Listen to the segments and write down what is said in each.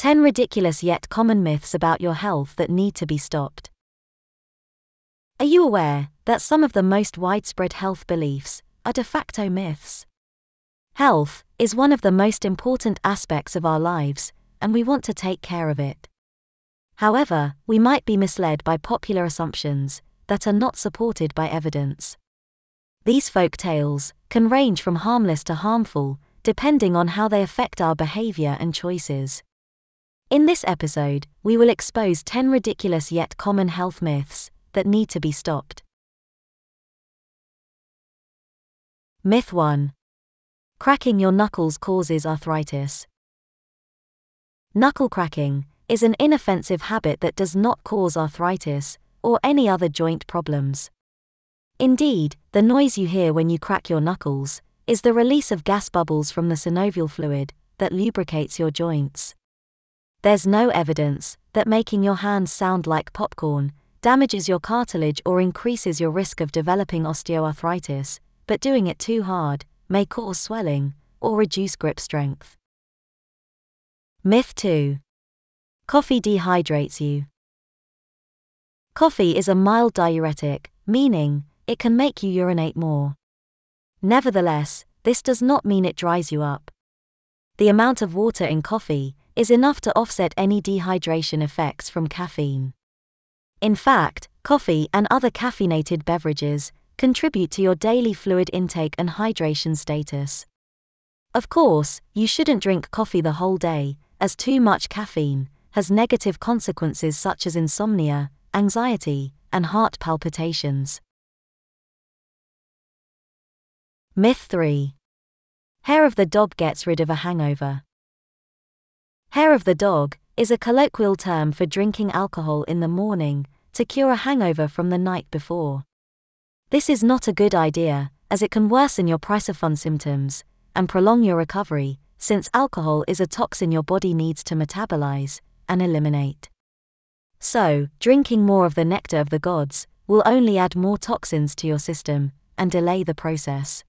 10 ridiculous yet common myths about your health that need to be stopped. Are you aware that some of the most widespread health beliefs are de facto myths? Health is one of the most important aspects of our lives, and we want to take care of it. However, we might be misled by popular assumptions that are not supported by evidence. These folk tales can range from harmless to harmful, depending on how they affect our behavior and choices. In this episode, we will expose 10 ridiculous yet common health myths that need to be stopped. Myth 1 Cracking your knuckles causes arthritis. Knuckle cracking is an inoffensive habit that does not cause arthritis or any other joint problems. Indeed, the noise you hear when you crack your knuckles is the release of gas bubbles from the synovial fluid that lubricates your joints. There's no evidence that making your hands sound like popcorn damages your cartilage or increases your risk of developing osteoarthritis, but doing it too hard may cause swelling or reduce grip strength. Myth 2 Coffee dehydrates you. Coffee is a mild diuretic, meaning it can make you urinate more. Nevertheless, this does not mean it dries you up. The amount of water in coffee is enough to offset any dehydration effects from caffeine. In fact, coffee and other caffeinated beverages contribute to your daily fluid intake and hydration status. Of course, you shouldn't drink coffee the whole day, as too much caffeine has negative consequences such as insomnia, anxiety, and heart palpitations. Myth 3 Hair of the dog gets rid of a hangover. Hair of the dog is a colloquial term for drinking alcohol in the morning to cure a hangover from the night before. This is not a good idea, as it can worsen your Prisofun symptoms and prolong your recovery, since alcohol is a toxin your body needs to metabolize and eliminate. So, drinking more of the nectar of the gods will only add more toxins to your system and delay the process.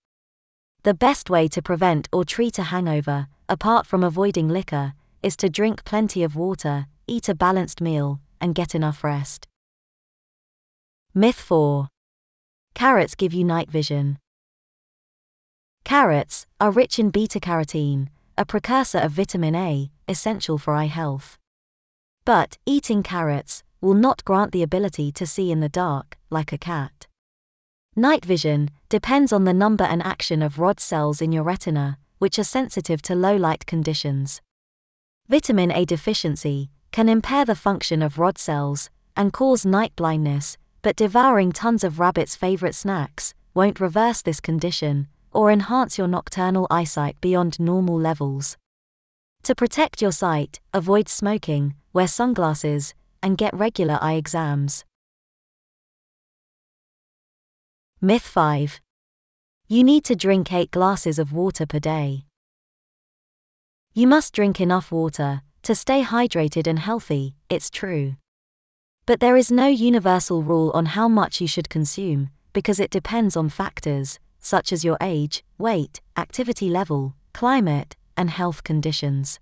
The best way to prevent or treat a hangover, apart from avoiding liquor, is to drink plenty of water, eat a balanced meal, and get enough rest. Myth 4 Carrots give you night vision. Carrots are rich in beta carotene, a precursor of vitamin A, essential for eye health. But eating carrots will not grant the ability to see in the dark, like a cat. Night vision depends on the number and action of rod cells in your retina, which are sensitive to low light conditions. Vitamin A deficiency can impair the function of rod cells and cause night blindness, but devouring tons of rabbit's favorite snacks won't reverse this condition or enhance your nocturnal eyesight beyond normal levels. To protect your sight, avoid smoking, wear sunglasses, and get regular eye exams. Myth 5. You need to drink 8 glasses of water per day. You must drink enough water to stay hydrated and healthy, it's true. But there is no universal rule on how much you should consume, because it depends on factors such as your age, weight, activity level, climate, and health conditions.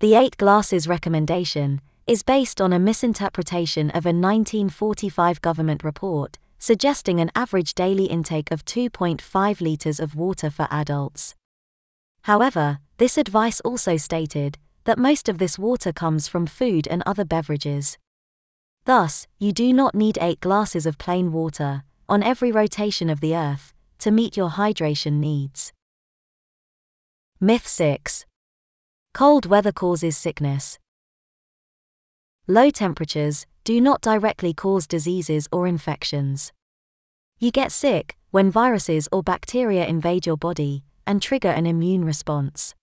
The 8 glasses recommendation is based on a misinterpretation of a 1945 government report suggesting an average daily intake of 2.5 litres of water for adults. However, this advice also stated that most of this water comes from food and other beverages. Thus, you do not need 8 glasses of plain water on every rotation of the earth to meet your hydration needs. Myth 6 Cold weather causes sickness. Low temperatures do not directly cause diseases or infections. You get sick when viruses or bacteria invade your body and trigger an immune response.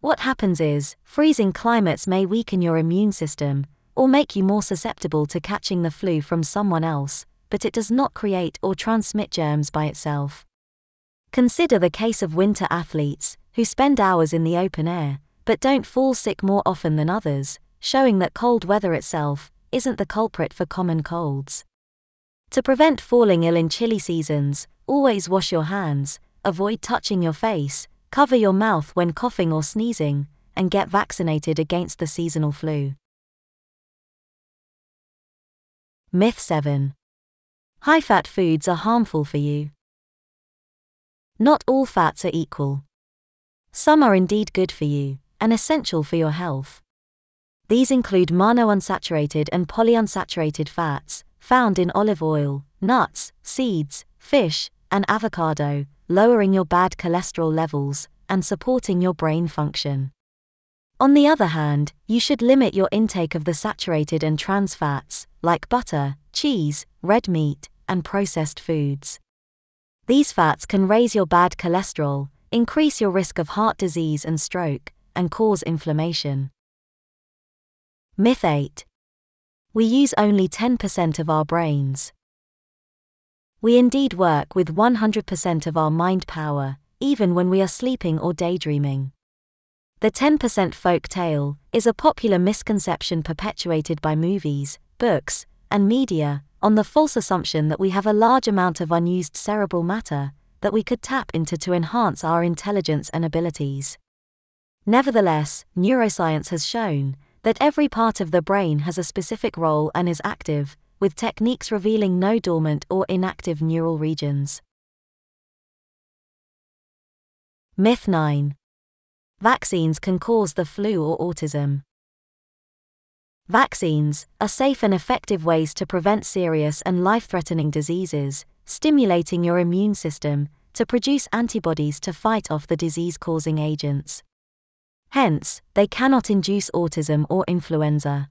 What happens is, freezing climates may weaken your immune system or make you more susceptible to catching the flu from someone else, but it does not create or transmit germs by itself. Consider the case of winter athletes who spend hours in the open air, but don't fall sick more often than others, showing that cold weather itself isn't the culprit for common colds. To prevent falling ill in chilly seasons, always wash your hands, avoid touching your face, cover your mouth when coughing or sneezing, and get vaccinated against the seasonal flu. Myth 7. High fat foods are harmful for you. Not all fats are equal. Some are indeed good for you and essential for your health. These include monounsaturated and polyunsaturated fats, found in olive oil, nuts, seeds, fish, and avocado, lowering your bad cholesterol levels and supporting your brain function. On the other hand, you should limit your intake of the saturated and trans fats, like butter, cheese, red meat, and processed foods. These fats can raise your bad cholesterol, increase your risk of heart disease and stroke, and cause inflammation. Myth 8. We use only 10% of our brains. We indeed work with 100% of our mind power, even when we are sleeping or daydreaming. The 10% folk tale is a popular misconception perpetuated by movies, books, and media on the false assumption that we have a large amount of unused cerebral matter that we could tap into to enhance our intelligence and abilities. Nevertheless, neuroscience has shown that every part of the brain has a specific role and is active, with techniques revealing no dormant or inactive neural regions. Myth 9 Vaccines can cause the flu or autism. Vaccines are safe and effective ways to prevent serious and life threatening diseases, stimulating your immune system to produce antibodies to fight off the disease causing agents. Hence, they cannot induce autism or influenza.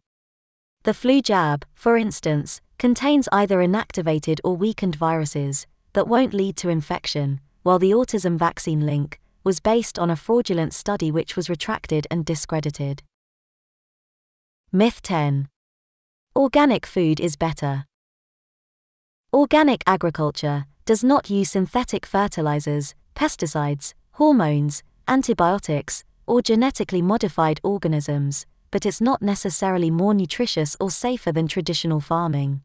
The flu jab, for instance, contains either inactivated or weakened viruses that won't lead to infection, while the autism vaccine link was based on a fraudulent study which was retracted and discredited. Myth 10 Organic food is better. Organic agriculture does not use synthetic fertilizers, pesticides, hormones, antibiotics, or genetically modified organisms, but it's not necessarily more nutritious or safer than traditional farming.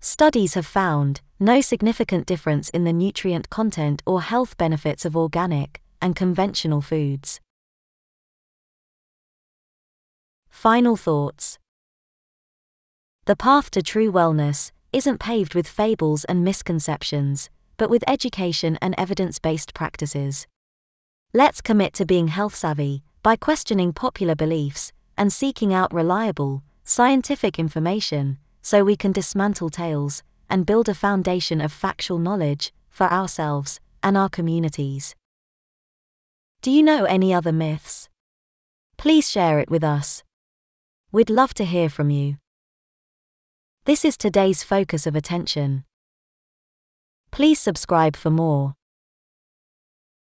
Studies have found no significant difference in the nutrient content or health benefits of organic and conventional foods. Final thoughts The path to true wellness isn't paved with fables and misconceptions, but with education and evidence based practices. Let's commit to being health savvy by questioning popular beliefs and seeking out reliable, scientific information so we can dismantle tales and build a foundation of factual knowledge for ourselves and our communities. Do you know any other myths? Please share it with us. We'd love to hear from you. This is today's focus of attention. Please subscribe for more.